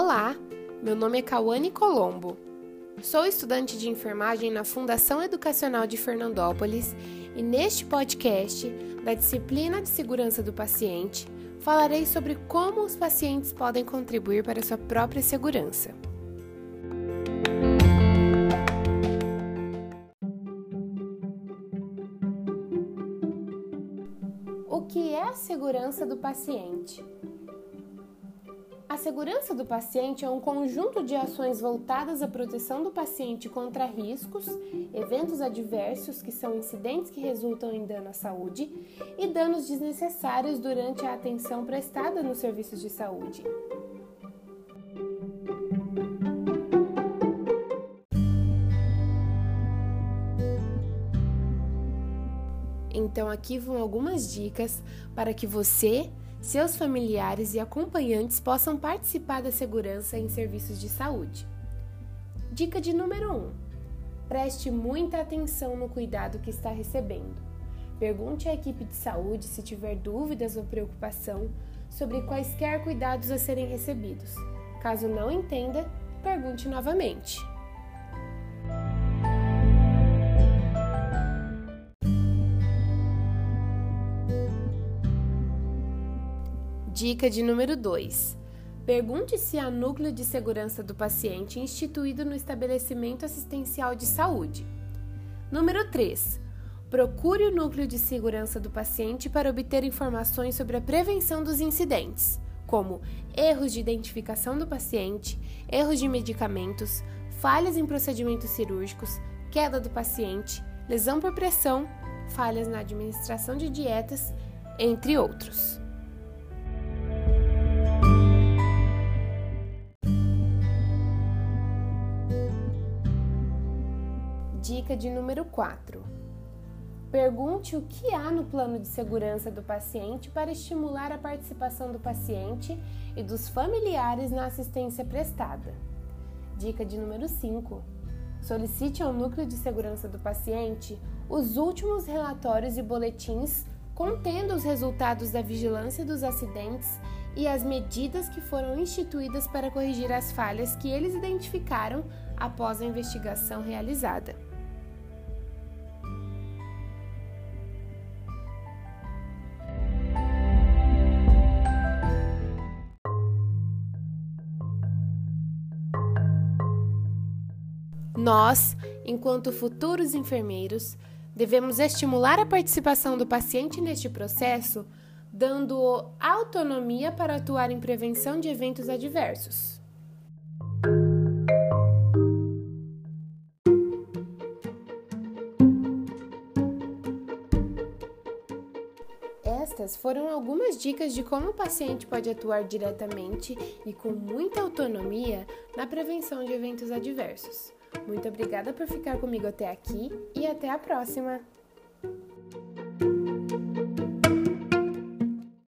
Olá, meu nome é Cauane Colombo. Sou estudante de enfermagem na Fundação Educacional de Fernandópolis e neste podcast da disciplina de segurança do paciente falarei sobre como os pacientes podem contribuir para sua própria segurança. O que é a segurança do paciente? Segurança do paciente é um conjunto de ações voltadas à proteção do paciente contra riscos, eventos adversos, que são incidentes que resultam em dano à saúde, e danos desnecessários durante a atenção prestada nos serviços de saúde. Então, aqui vão algumas dicas para que você seus familiares e acompanhantes possam participar da segurança em serviços de saúde. Dica de número 1: um, preste muita atenção no cuidado que está recebendo. Pergunte à equipe de saúde se tiver dúvidas ou preocupação sobre quaisquer cuidados a serem recebidos. Caso não entenda, pergunte novamente. Dica de número 2. Pergunte se há núcleo de segurança do paciente instituído no estabelecimento assistencial de saúde. Número 3. Procure o núcleo de segurança do paciente para obter informações sobre a prevenção dos incidentes, como erros de identificação do paciente, erros de medicamentos, falhas em procedimentos cirúrgicos, queda do paciente, lesão por pressão, falhas na administração de dietas, entre outros. Dica de número 4. Pergunte o que há no plano de segurança do paciente para estimular a participação do paciente e dos familiares na assistência prestada. Dica de número 5. Solicite ao núcleo de segurança do paciente os últimos relatórios e boletins contendo os resultados da vigilância dos acidentes e as medidas que foram instituídas para corrigir as falhas que eles identificaram após a investigação realizada. Nós, enquanto futuros enfermeiros, devemos estimular a participação do paciente neste processo, dando autonomia para atuar em prevenção de eventos adversos. Estas foram algumas dicas de como o paciente pode atuar diretamente e com muita autonomia na prevenção de eventos adversos. Muito obrigada por ficar comigo até aqui e até a próxima!